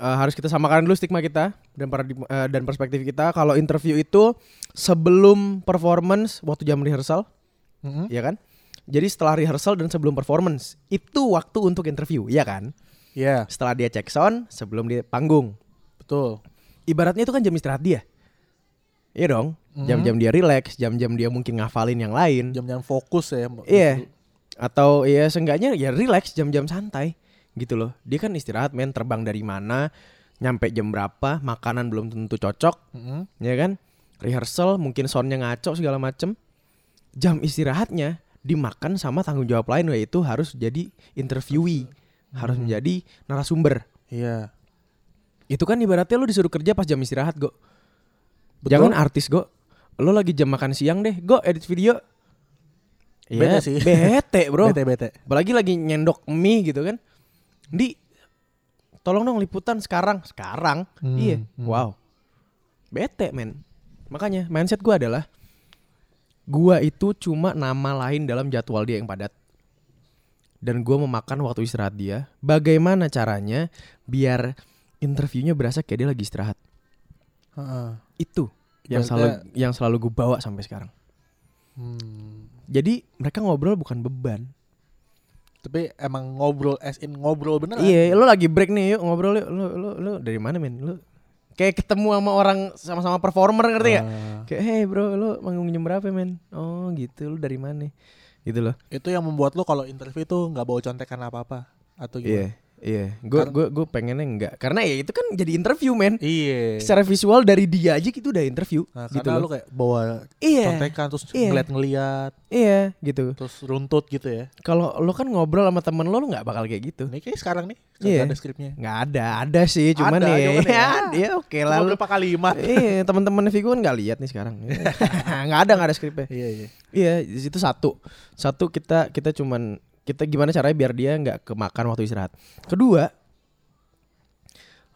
eh, harus kita samakan dulu stigma kita dan paradigma eh, dan perspektif kita. Kalau interview itu sebelum performance waktu jam rehearsal, Mhm. ya kan? Jadi setelah rehearsal dan sebelum performance itu waktu untuk interview, ya kan? Iya, Setelah dia cek sound, sebelum dia panggung. betul. Ibaratnya itu kan jam istirahat dia. Iya dong. Mhm. Jam-jam dia relax, jam-jam dia mungkin ngafalin yang lain. Jam-jam fokus ya. Iya. Atau ya seenggaknya ya relax jam-jam santai gitu loh. Dia kan istirahat men terbang dari mana, nyampe jam berapa, makanan belum tentu cocok, Mhm. ya kan? Rehearsal mungkin soundnya ngaco segala macem. Jam istirahatnya dimakan sama tanggung jawab lain yaitu harus jadi interviewee, harus Hmm. menjadi narasumber. Iya. Itu kan ibaratnya lu disuruh kerja pas jam istirahat, Go. Betul. Jangan artis, Go. Lo lagi jam makan siang deh, Go edit video. Bete Iya, sih. Bete, Bro. Bete bete. Apalagi lagi nyendok mie gitu kan. Di tolong dong liputan sekarang. Sekarang. Hmm, Iya. hmm. Wow. Bete, men. Makanya mindset gua adalah gua itu cuma nama lain dalam jadwal dia yang padat. Dan gua memakan waktu istirahat dia. Bagaimana caranya biar interviewnya berasa kayak dia lagi istirahat. Heeh. Itu yang selalu yang selalu gue bawa sampai sekarang. Hmm. Jadi mereka ngobrol bukan beban. Tapi emang ngobrol as in ngobrol beneran. Iya, lo lagi break nih, yuk ngobrol yuk. Lo lo lo dari mana men? Lo kayak ketemu sama orang sama-sama performer ngerti gak? Ah. Kayak hey bro, lo manggung jam berapa men? Oh gitu, lo dari mana? Gitu loh. itu yang membuat lo kalau interview tuh nggak bawa contekan apa-apa atau Iya, gimana? Iya. Gue gue gue pengennya enggak, karena ya itu kan jadi interview men. Iya. Secara visual dari dia aja gitu udah interview. Nah, gitu karena loh. lo kayak bawa Iya, contekan terus Iya. ngeliat-ngeliat iya gitu. terus runtut gitu ya. Kalau lo kan ngobrol sama temen lo, lo nggak bakal kayak gitu. Ini kayak sekarang nih Iya. ada skripnya. Nggak ada, ada sih, cuman Ada, ya, cuman ya. ya, ya oke Cuma lah. berapa kalimat. Iya, teman-teman Vigo kan nggak lihat nih sekarang. nggak ada, nggak ada skripnya. Iya iya. Iya, di situ satu. Satu kita kita cuman kita gimana caranya biar dia nggak kemakan waktu istirahat. Kedua,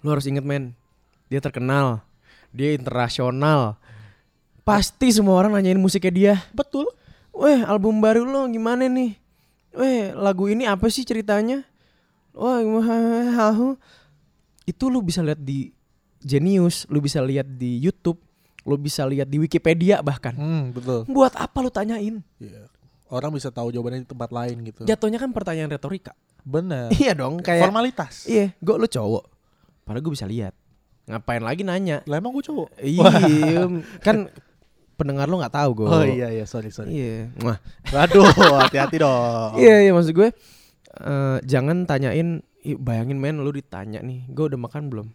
lu harus inget men, dia terkenal, dia internasional. Pasti semua orang nanyain musiknya dia. Betul. Weh, album baru lo gimana nih? Weh, lagu ini apa sih ceritanya? Wah? Itu lu bisa lihat di Genius, lu bisa lihat di YouTube, lu bisa lihat di Wikipedia bahkan. Hmm, betul. Buat apa lu tanyain? Iya. Orang bisa tahu jawabannya di tempat lain gitu. Jatuhnya kan pertanyaan retorika. Bener. iya dong, kayak formalitas. iya, gue lu cowok. Padahal gue bisa lihat. Ngapain lagi nanya? Lah emang gue cowok. Iya, kan pendengar lu nggak tahu gue. Oh iya iya sorry sorry. Iya. Wah. Waduh hati-hati dong. Iya, iya maksud gue eh, jangan tanyain "Ih, bayangin men lu ditanya nih gue udah makan belum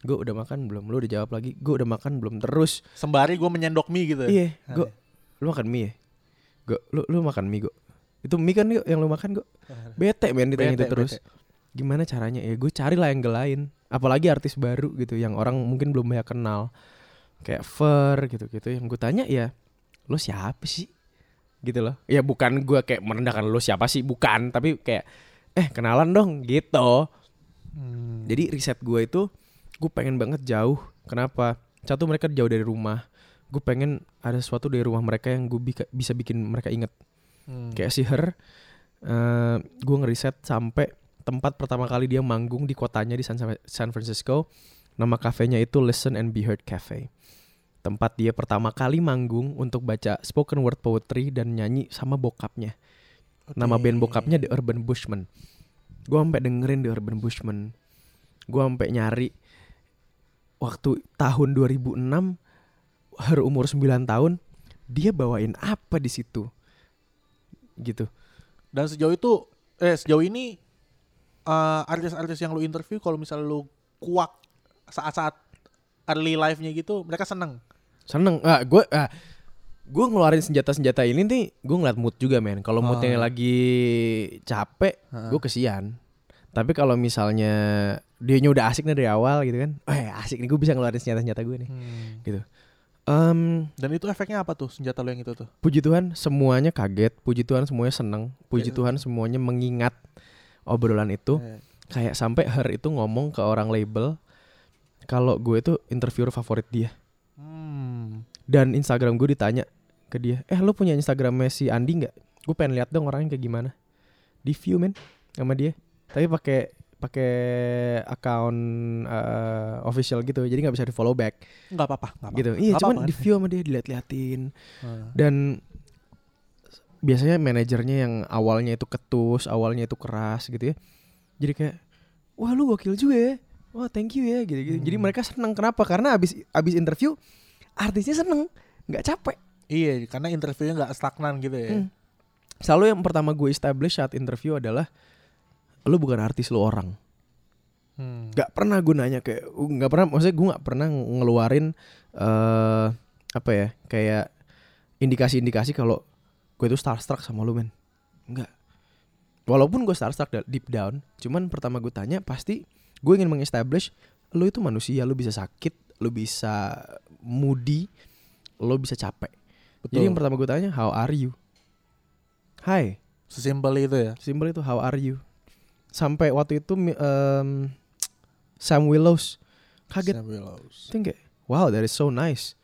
gue udah makan belum lu udah jawab lagi gue udah makan belum terus Sembari gue menyendok mie gitu. iya gue lu makan mie ya gue lu lu makan mie gue itu mie kan yuk yang lu makan gue bete men ditanya Bete, itu terus. gimana caranya? Ya gue cari lah yang lain apalagi artis baru gitu yang orang mungkin belum banyak kenal. Kayak Fer gitu gitu yang gue tanya ya lo siapa sih? Gitu loh. Ya bukan gue kayak merendahkan lo siapa sih bukan. Tapi kayak eh kenalan dong gitu. Hmm. jadi riset gue itu gue pengen banget jauh. Kenapa? Satu mereka jauh dari rumah gue pengen ada sesuatu dari rumah mereka yang gue bisa bikin mereka inget Hmm. kayak si Her eh gue ngeriset sampai tempat pertama kali dia manggung di kotanya di San, San Francisco. Nama kafenya itu Listen and Be Heard Cafe. Tempat dia pertama kali manggung untuk baca spoken word poetry dan nyanyi sama bokapnya. Nama Oke. band bokapnya The Urban Bushman. Gue sampai dengerin The Urban Bushman. Gue sampai nyari waktu tahun 2006 Her umur 9 tahun dia bawain apa di situ? Gitu. Dan sejauh itu eh sejauh ini eh, artis-artis yang lu interview kalau misalnya lu kuak saat-saat early life-nya gitu, mereka seneng. seneng. Ah gue ah gue ngeluarin senjata-senjata ini nih gue ngeliat mood juga men. Kalau moodnya Ah. lagi capek Heeh. gue kesian. Tapi kalau misalnya dianya udah asik nih dari awal gitu kan eh asik nih gue bisa ngeluarin senjata-senjata gue nih. Gitu Em, Dan itu efeknya apa tuh senjata lu yang itu tuh? puji Tuhan semuanya kaget puji Tuhan semuanya seneng puji Iya. Tuhan semuanya mengingat obrolan itu Eh, kayak sampai Her itu ngomong ke orang label kalau gue itu interviewer favorit dia Hmm. dan Instagram gue ditanya ke dia eh lo punya Instagramnya si Andi nggak gue pengen lihat dong orangnya kayak gimana di view men sama dia tapi pakai pakai account eh, official gitu. Jadi nggak bisa di follow back. Enggak apa-apa, gitu. Iya Nggak cuman di view sama dia dilihat-liatin. Hmm. dan biasanya manajernya yang awalnya itu ketus awalnya itu keras gitu ya. Jadi kayak wah lu gokil juga ya. Wah thank you ya gitu, gitu. jadi Hmm. mereka senang kenapa? Karena abis abis interview artisnya seneng nggak capek. Iya, karena interviewnya nggak stagnan gitu ya. Hmm. selalu yang pertama gue establish saat interview adalah lu bukan artis lu orang Hmm. nggak pernah gue nanya kayak nggak pernah maksudnya gue nggak pernah ngeluarin eh apa ya kayak indikasi-indikasi kalau gue itu starstruck sama lu men nggak walaupun gue starstruck deep down cuman pertama gue tanya pasti gue ingin mengestablish lu itu manusia lu bisa sakit lu bisa moody lu bisa capek Betul. jadi yang pertama gue tanya how are you Hai Sesimpel itu ya. Simpel itu how are you? Sampai waktu itu em, Sam Willows kaget Sam Willows. Kayak wow that is so nice.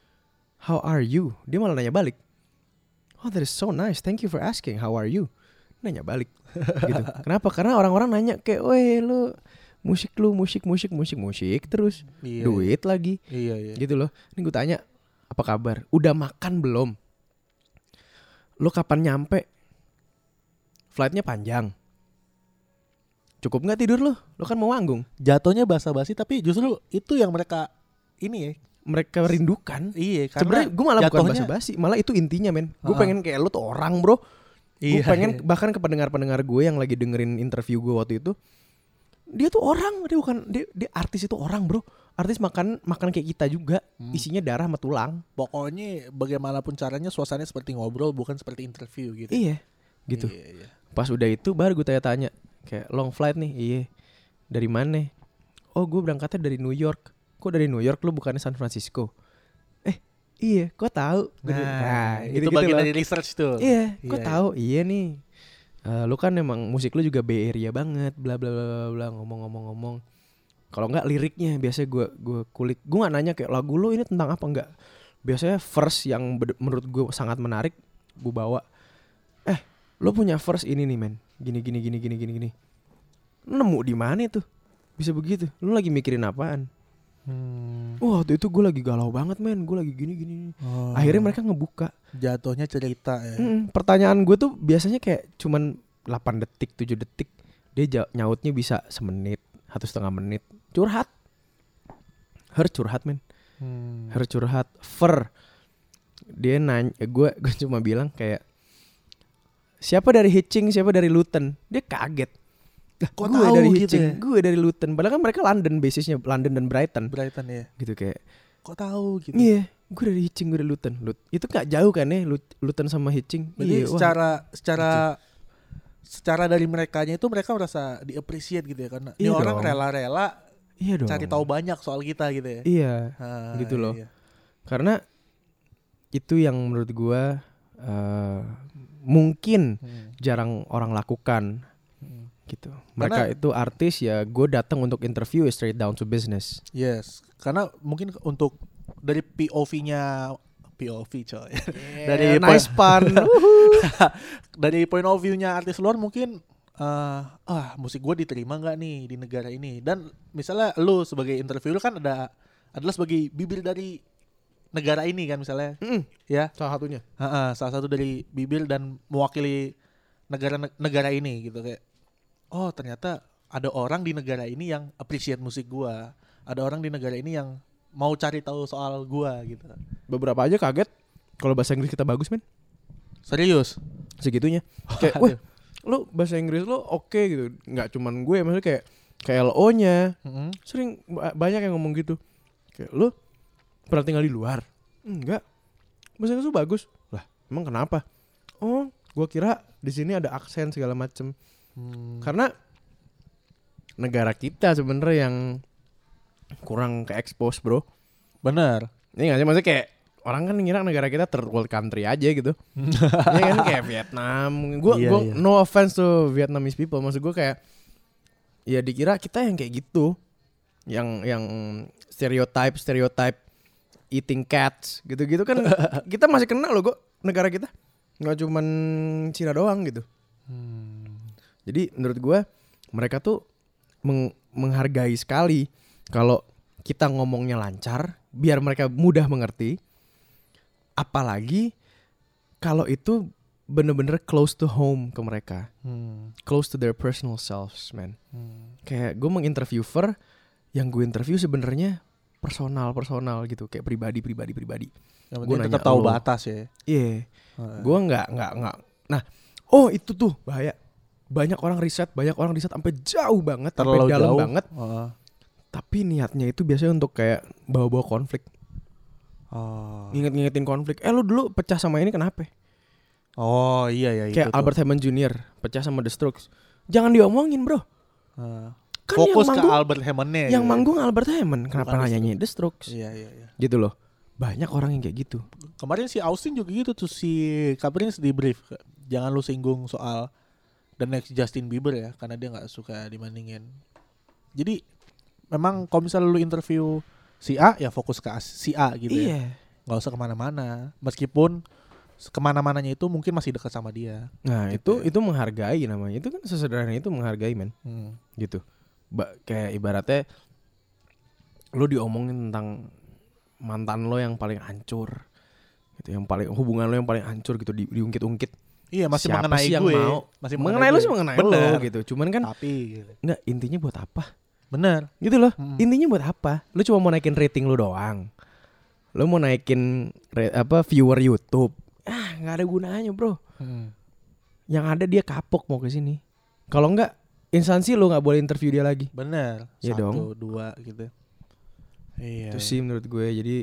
How are you? Dia malah nanya balik. Oh that is so nice. Thank you for asking. How are you? Nanya balik. gitu. Kenapa? Karena orang-orang nanya kayak, "Weh, lu musik lu musik musik musik musik terus Iya. duit lagi." Iya, iya. Gitu loh. Ini gue tanya, "Apa kabar? Udah makan belum? Lu kapan nyampe? Flightnya panjang. Cukup nggak tidur lu? Lu kan mau manggung. Jatuhnya basa-basi tapi justru itu yang mereka ini ya. Mereka rindukan. Iya, karena Sebenarnya gue malah bukan jatuhnya- basa-basi, malah itu intinya men. Gue Ah. pengen kayak lu tuh orang bro. Gue Iya, pengen iya. bahkan ke pendengar-pendengar gue yang lagi dengerin interview gue waktu itu, dia tuh orang, dia bukan dia, dia artis itu orang bro. Artis makan makan kayak kita juga, Hmm. isinya darah sama tulang. pokoknya bagaimanapun caranya suasananya seperti ngobrol bukan seperti interview gitu. Iya, gitu. Iya, iya. Pas udah itu baru gue tanya-tanya kayak long flight nih, iya. Dari mana? Oh gue berangkatnya dari New York. Kok dari New York lu bukannya San Francisco? Eh iya, kok tahu? Gua bilang, Nah, itu bagian loh. dari research tuh. Iya, kok Iya, tahu? Iya nih. Eh, lu kan emang musik lu juga Bay Area banget, bla bla bla bla, ngomong-ngomong-ngomong. Kalau nggak liriknya biasanya gue gue kulik. Gue nggak nanya kayak lagu lu ini tentang apa enggak. Biasanya verse yang menurut gue sangat menarik gue bawa. Eh, lu punya verse ini nih men. Gini gini gini gini gini gini. Nemu di mana itu? Bisa begitu. Lu lagi mikirin apaan? Hmm. Wah, waktu itu gue lagi galau banget men. Gue lagi gini gini. Oh. Akhirnya mereka ngebuka. jatuhnya cerita ya. Mm, pertanyaan gue tuh biasanya kayak cuman 8 detik, 7 detik. Dia nyautnya bisa semenit, satu setengah menit. Curhat. Her curhat men. Hmm. Her curhat. Fer. Dia nanya, gue gue cuma bilang kayak siapa dari Hitching, siapa dari Luton. Dia kaget. Kok gue tahu dari gitu Hitching, ya? gue dari Luton. Padahal kan mereka London basisnya, London dan Brighton. Brighton ya. Gitu kayak, Kok tahu gitu. iya, gue dari Hitching, gue dari Luton. Lut, itu gak jauh kan ya, Lut, Luton sama Hitching. Berarti Iya, wah. secara secara secara dari merekanya itu mereka merasa di-appreciate gitu ya karena ini Iya orang rela-rela iya dong. cari tahu banyak soal kita gitu ya. Iya, Ah, gitu loh. iya. karena itu yang menurut gue eh, mungkin Hmm. jarang orang lakukan Hmm. gitu. Mereka Karena- itu artis ya, gue datang untuk interview straight down to business. Yes, karena mungkin untuk dari POV-nya POV coy. Dari nice pun. dari point of view-nya artis luar mungkin eh, ah musik gue diterima nggak nih di negara ini dan misalnya lu sebagai interviewer kan ada adalah sebagai bibir dari negara ini kan misalnya Mm, ya salah satunya. Ha-ha, salah satu dari bibir dan mewakili negara negara ini gitu kayak oh ternyata ada orang di negara ini yang appreciate musik gua ada orang di negara ini yang mau cari tahu soal gua gitu Beberapa aja kaget kalau bahasa Inggris kita bagus men serius segitunya. Kayak, wah, lu bahasa Inggris lu oke gitu. Nggak cuman gue, maksudnya kayak kayak LO-nya Mm-mm. sering ba- banyak yang ngomong gitu. Kayak lu pernah tinggal di luar? Enggak. Bahasa Inggris bagus. Lah, emang kenapa? Oh, gua kira di sini ada aksen segala macem. Hmm. Karena negara kita sebenarnya yang kurang ke expose, Bro. bener Ini gak sih maksudnya kayak orang kan ngira negara kita third world country aja gitu. Iya kan kayak Vietnam. Gua Iya, gua iya. no offense to Vietnamese people. Maksud gua kayak ya dikira kita yang kayak gitu. Yang yang stereotype stereotype eating cats gitu-gitu kan kita masih kena loh kok negara kita. Nggak cuman Cina doang gitu. Hmm. Jadi menurut gua mereka tuh meng- menghargai sekali kalau kita ngomongnya lancar biar mereka mudah mengerti. Apalagi kalau itu bener-bener close to home ke mereka, Hmm. close to their personal selves, man. Hmm. Kayak gue menginterviewer yang gue interview sebenarnya personal personal gitu, kayak pribadi pribadi pribadi. Nanya tetap tahu batas ya Iya, Heeh. gue nggak nggak nggak. Nah, oh itu tuh bahaya. Banyak orang riset, banyak orang riset sampai jauh banget, sampai dalam jauh banget. Heeh. Tapi niatnya itu biasanya untuk kayak bawa-bawa konflik, oh nginget-ngingetin konflik. Eh lu dulu pecah sama ini kenapa? oh iya ya Kayak itu. Albert Hammond Jr. pecah sama The Strokes. Jangan diomongin bro. Kan fokus yang ke manggung, Albert Hammond-nya yang gitu. manggung Albert Hammond. Kenapa Bukan nyanyi The Strokes? iya iya iya Gitu loh. Banyak orang yang kayak gitu. Kemarin si Austin juga gitu tuh si Caprice di brief jangan lu singgung soal the next Justin Bieber ya karena dia nggak suka dibandingin. Jadi memang kalau misalnya lu interview si A ya fokus ke si A gitu ya. Iya. Nggak usah ke mana-mana. Meskipun ke mana-mananya itu mungkin masih dekat sama dia. Nah Gitu itu itu menghargai namanya. Itu kan sesederhana itu menghargai men. Hmm. Gitu. Ba kayak ibaratnya lu diomongin tentang mantan lo yang paling hancur. Gitu, yang paling hubungan lo yang paling hancur gitu di, diungkit-ungkit. Iya masih Siapa mengenai sih yang gue. mau? Masih mengenai lo sih mengenai Bener. lo gitu. Cuman kan Tapi nggak intinya buat apa? bener. Gitu loh. Hmm. Intinya buat apa? Lu cuma mau naikin rating lu doang. Lu mau naikin re- apa viewer YouTube. Ah, nggak ada gunanya, Bro. Hmm. Yang ada dia kapok mau ke sini. Kalau enggak instansi lu nggak boleh interview dia lagi. Bener. Iya Satu, dua gitu. Iya. Itu sih menurut gue. Jadi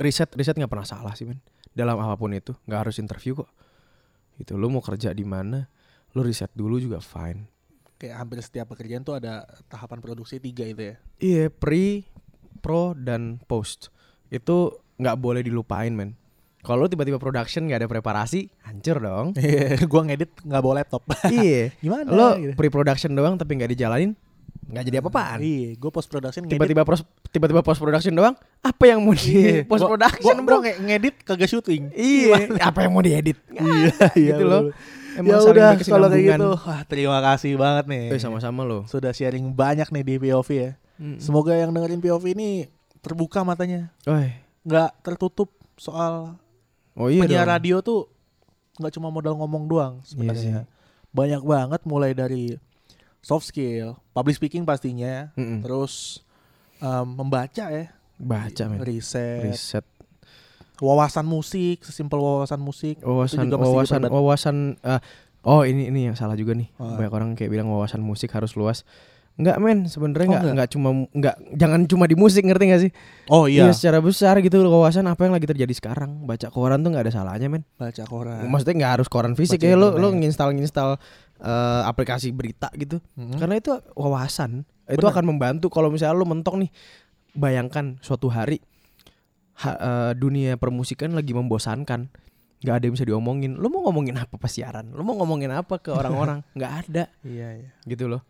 riset riset nggak pernah salah sih, men. Dalam apa pun itu, nggak harus interview kok. Itu lu mau kerja di mana, lu riset dulu juga fine. Kayak hampir setiap pekerjaan tuh ada tahapan produksi tiga itu ya. Iya, pre, pro dan post. Itu nggak boleh dilupain, men. Kalau tiba-tiba production nggak ada preparasi, hancur dong. Iya, gua ngedit nggak bawa laptop. iya. Gimana? Lo gitu. pre-production doang tapi nggak dijalanin, nggak jadi apa-apaan. Iya, gua post production. Tiba-tiba pros, tiba-tiba post production doang, apa yang mau di Iya, post production, gua, bro? gua nge- ngedit kagak syuting. Iya, apa yang mau diedit? Iya, iya gitu loh. Emang Ya udah kalau kayak gitu. Wah, terima kasih banget nih. Eh, sama-sama lo. Sudah sharing banyak nih di POV ya. Semoga yang dengerin POV ini terbuka matanya, Oi. nggak tertutup soal Oh iya penyiar dong. radio tuh nggak cuma modal ngomong doang Iya sebenarnya. Banyak banget mulai dari soft skill, public speaking pastinya, Mm-mm. terus em, membaca ya, Baca men. riset, Riset. wawasan musik, sesimpel wawasan musik. Wawasan juga wawasan wawasan eh, Oh ini ini yang salah juga nih. Oh. Banyak orang kayak bilang wawasan musik harus luas. Enggak men, sebenarnya Oh, enggak cuma enggak jangan cuma di musik ngerti gak sih? Oh iya, secara besar gitu wawasan apa yang lagi terjadi sekarang. Baca koran tuh nggak ada salahnya men. baca koran. Maksudnya nggak harus koran fisik Baca ya lo lo nginstal nginstal eh, aplikasi berita gitu. Mhm. Karena itu wawasan. Itu Bener. akan membantu kalau misalnya lo mentok nih. Bayangkan suatu hari ha- eh, dunia permusikan lagi membosankan. nggak ada yang bisa diomongin. Lo mau ngomongin apa pas siaran? Lo mau ngomongin apa ke orang-orang? nggak ada Iya iya. gitu loh.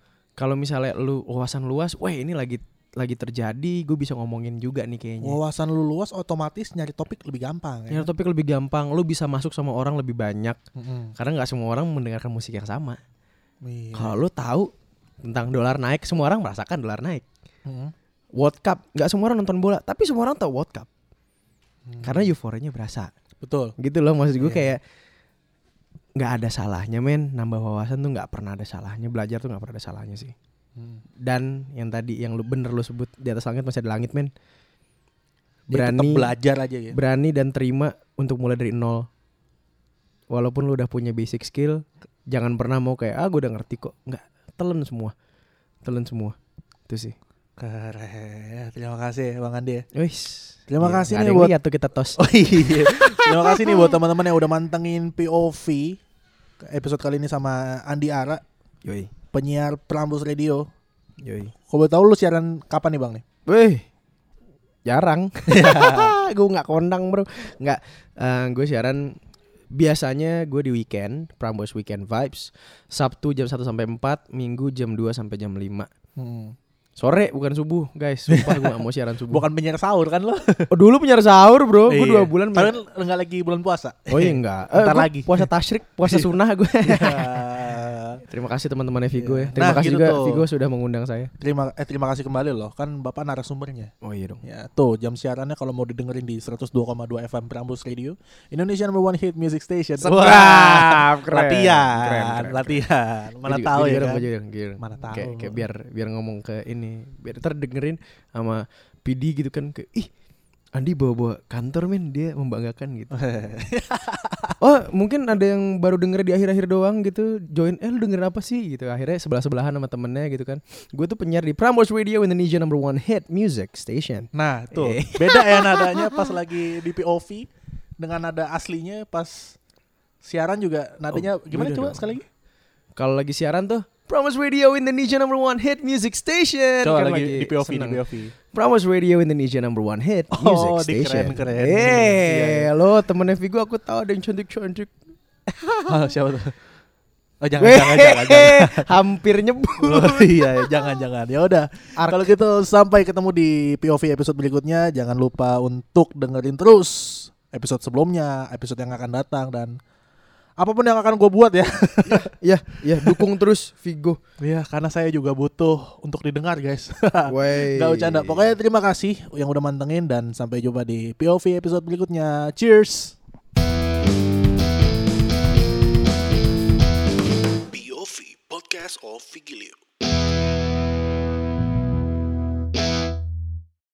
Kalau misalnya lu wawasan luas, wah ini lagi lagi terjadi, gue bisa ngomongin juga nih kayaknya. Wawasan lu luas otomatis nyari topik lebih gampang ya. Nyari topik lebih gampang, lu bisa masuk sama orang lebih banyak Mhm. karena nggak semua orang mendengarkan musik yang sama. Iya. Kalau lu tahu tentang dolar naik, semua orang merasakan dolar naik. Mhm. World Cup, nggak semua orang nonton bola, tapi semua orang tahu World Cup Hmm. karena euforianya berasa. Betul. Gitu loh maksud gue Iya. kayak nggak ada salahnya men nambah wawasan tuh nggak pernah ada salahnya belajar tuh nggak pernah ada salahnya sih Hmm. dan yang tadi yang lu bener lu sebut di atas langit masih ada langit men Dia tetap berani belajar aja ya. berani dan terima untuk mulai dari nol walaupun lu udah punya basic skill jangan pernah mau kayak ah gue udah ngerti kok nggak telan semua telan semua itu sih Keren. Terima kasih Bang Andi. ya. Wis. Terima Iya, kasih nih buat- tuh kita tos Oh iya. Terima kasih nih buat teman-teman yang udah mantengin POV episode kali ini sama Andi Ara, yoi penyiar Prambos Radio. yoi Kau boleh tahu lu siaran kapan nih Bang nih? Wih, jarang. gue nggak kondang bro. Nggak. eh, gue siaran biasanya gue di weekend, Prambors Weekend Vibes. Sabtu jam 1 sampai 4, Minggu jam 2 sampai jam 5. Hmm. Sore bukan subuh, guys. Sumpah gue gak mau siaran subuh. Bukan penyiar sahur kan lo? Oh, dulu penyiar sahur, bro. Gue Iya. dua bulan. Tapi kan enggak lagi bulan puasa. Oh iya enggak. Ntar gua lagi. Puasa tasyrik, puasa sunnah gue. Terima kasih teman-teman Vigo Iya. ya. Terima Nah, kasih gitu juga tuh. Vigo sudah mengundang saya. terima eh terima kasih kembali loh. Kan Bapak narasumbernya. Oh iya dong. Ya, tuh jam siarannya kalau mau didengerin di 102,2 FM Prambos Radio, Indonesia number one hit music station. Sedap, keren. latihan, Keren, keren, latihan. Mana tahu ya kan? Mana tahu. Kayak, kayak biar biar ngomong ke ini, biar ntar dengerin sama PD gitu kan kayak ih Andi bawa-bawa kantor men dia membanggakan gitu. Oh mungkin ada yang baru denger di akhir-akhir doang gitu Join, eh lu denger apa sih gitu Akhirnya sebelah-sebelahan sama temennya gitu kan Gue tuh penyiar di Prambors Radio Indonesia number one hit music station Nah, tuh. Eh. Beda ya nadanya pas lagi di POV dengan nada aslinya pas siaran juga nadanya Oh, gimana beda coba dong. sekali lagi? Kalau lagi siaran tuh Prambors Radio Indonesia number one hit music station Coba Kan lagi di POV seneng. di POV. Prambors Radio Indonesia number one hit Oh, music station dikeren-keren. Eh, Iya, iya. lo temennya Vigo aku tahu ada yang cantik-cantik Ah, siapa tuh? Oh, jangan, jangan, jangan, jangan. Hampir nyebut Oh, iya, iya, jangan, jangan. Ya udah. Kalau gitu sampai ketemu di POV episode berikutnya. Jangan lupa untuk dengerin terus episode sebelumnya, episode yang akan datang dan apa pun yang akan gue buat ya. Ya, ya dukung terus Vigo Iya, karena saya juga butuh untuk didengar, guys. Wey. Gak bercanda. Pokoknya terima kasih yang udah mantengin dan sampai jumpa di POV episode berikutnya. Cheers. POV Podcast of Vigilio.